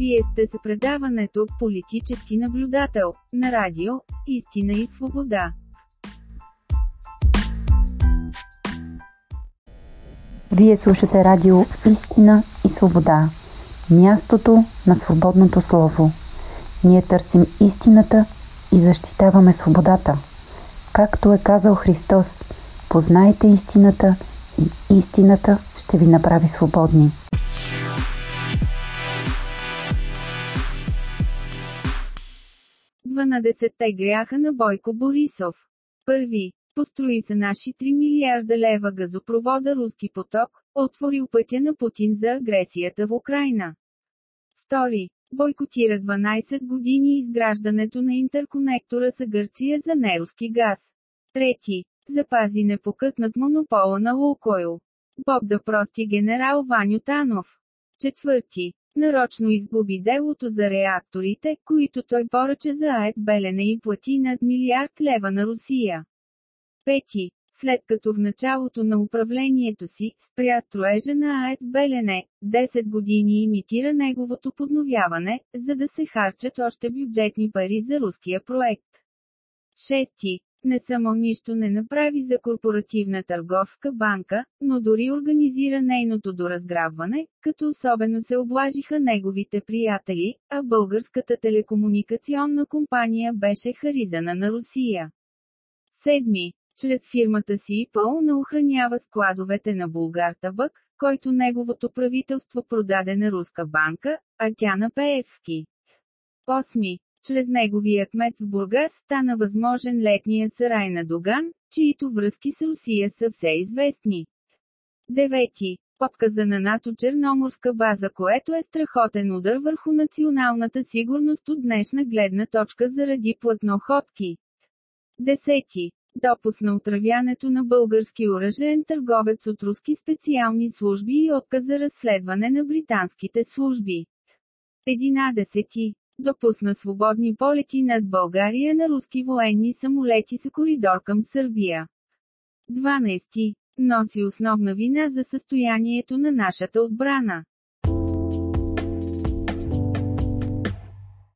Вие сте с предаването «Политически наблюдател» на радио «Истина и свобода». Вие слушате радио Истина и свобода. Мястото на свободното слово. Ние търсим истината и защитаваме свободата. Както е казал Христос, познайте истината и истината ще ви направи свободни. 12-те гряха на Бойко Борисов. Първи. Построи се наши 3 милиарда лева газопровода Руски поток, отворил пътя на Путин за агресията в Украина. Втори. Бойкотира 12 години изграждането на интерконектора с Гърция за неруски газ. Трети. Запази непокътнат монопола на Лукойл. Бог да прости генерал Ваню Танов. Четвърти. Нарочно изгуби делото за реакторите, които той поръча за АЕЦ Белене и плати над милиард лева на Русия. Пети. След като в началото на управлението си спря строежа на АЕЦ Белене, 10 години имитира неговото подновяване, за да се харчат още бюджетни пари за руския проект. Шести. Не само нищо не направи за корпоративна търговска банка, но дори организира нейното доразграбване, като особено се облажиха неговите приятели, а българската телекомуникационна компания беше харизана на Русия. Седми. Чрез фирмата си пълно охранява складовете на Булгар Табък, който неговото правителство продаде на руска банка, а тя на Пеевски. Осми. Чрез неговия кмет в Бургас стана възможен летния сарай на Доган, чието връзки с Русия са все известни. Девети. Подказа на НАТО Черноморска база, което е страхотен удар върху националната сигурност от днешна гледна точка заради плътноходки. Десети. Допусна отравянето на български оръжен търговец от руски специални служби и отказа разследване на британските служби. 11. Допусна свободни полети над България на руски военни самолети с коридор към Сърбия. 12. Носи основна вина за състоянието на нашата отбрана.